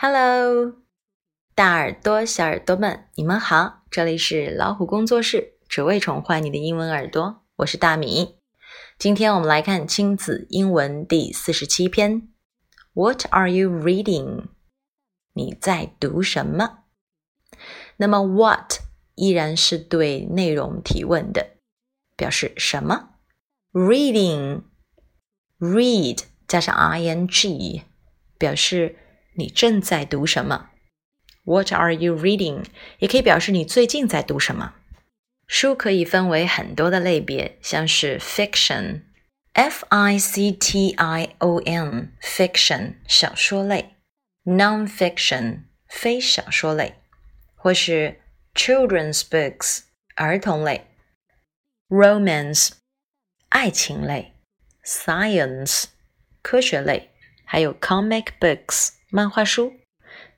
Hello，大耳朵、小耳朵们，你们好！这里是老虎工作室，只为宠坏你的英文耳朵。我是大米。今天我们来看亲子英文第四十七篇。What are you reading？你在读什么？那么 what 依然是对内容提问的，表示什么？Reading，read 加上 ing，表示。你正在读什么？What are you reading？也可以表示你最近在读什么。书可以分为很多的类别，像是 fiction，f i c t i o n，fiction 小说类；non-fiction 非小说类，或是 children's books 儿童类；romance 爱情类；science 科学类，还有 comic books。 漫画书，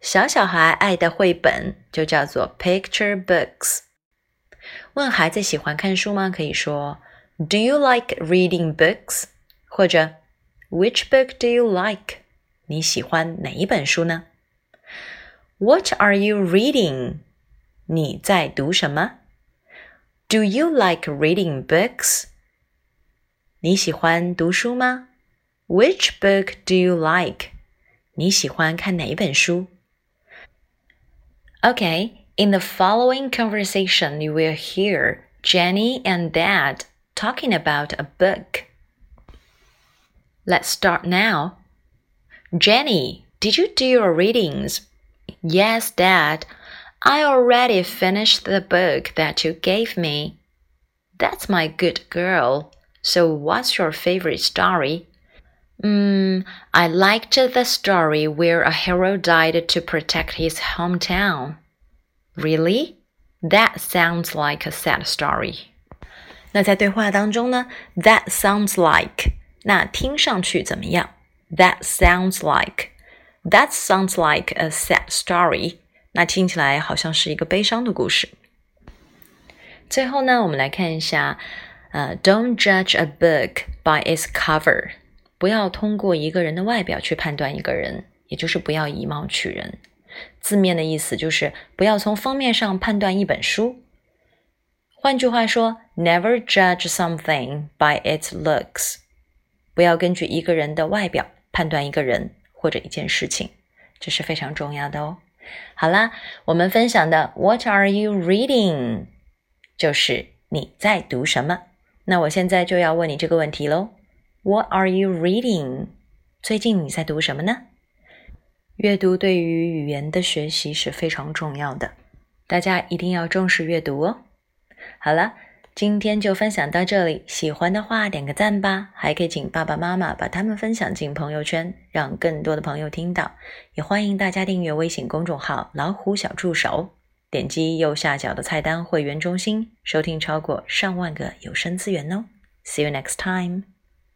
小小孩爱的绘本就叫做 picture books。问孩子喜欢看书吗？可以说 Do you like reading books？或者 Which book do you like？你喜欢哪一本书呢？What are you reading？你在读什么？Do you like reading books？你喜欢读书吗？Which book do you like？ 你喜欢看哪一本书？Okay, in the following conversation, you will hear Jenny and Dad talking about a book. Let's start now. Jenny, did you do your readings? Yes, Dad. I already finished the book that you gave me. That's my good girl. So, what's your favorite story? Mm, I liked the story where a hero died to protect his hometown. Really? That sounds like a sad story. 那在对话当中呢，That sounds like 那听上去怎么样？That sounds like That sounds like a sad story。那听起来好像是一个悲伤的故事。最后呢，我们来看一下，呃，Don't judge a book by its cover。 不要通过一个人的外表去判断一个人，也就是不要以貌取人。字面的意思就是不要从封面上判断一本书。换句话说，Never judge something by its looks。不要根据一个人的外表判断一个人或者一件事情，这是非常重要的哦。好啦，我们分享的 What are you reading？就是你在读什么。那我现在就要问你这个问题喽。What are you reading？最近你在读什么呢？阅读对于语言的学习是非常重要的，大家一定要重视阅读哦。好了，今天就分享到这里，喜欢的话点个赞吧，还可以请爸爸妈妈把他们分享进朋友圈，让更多的朋友听到。也欢迎大家订阅微信公众号“老虎小助手”，点击右下角的菜单“会员中心”，收听超过上万个有声资源哦。See you next time.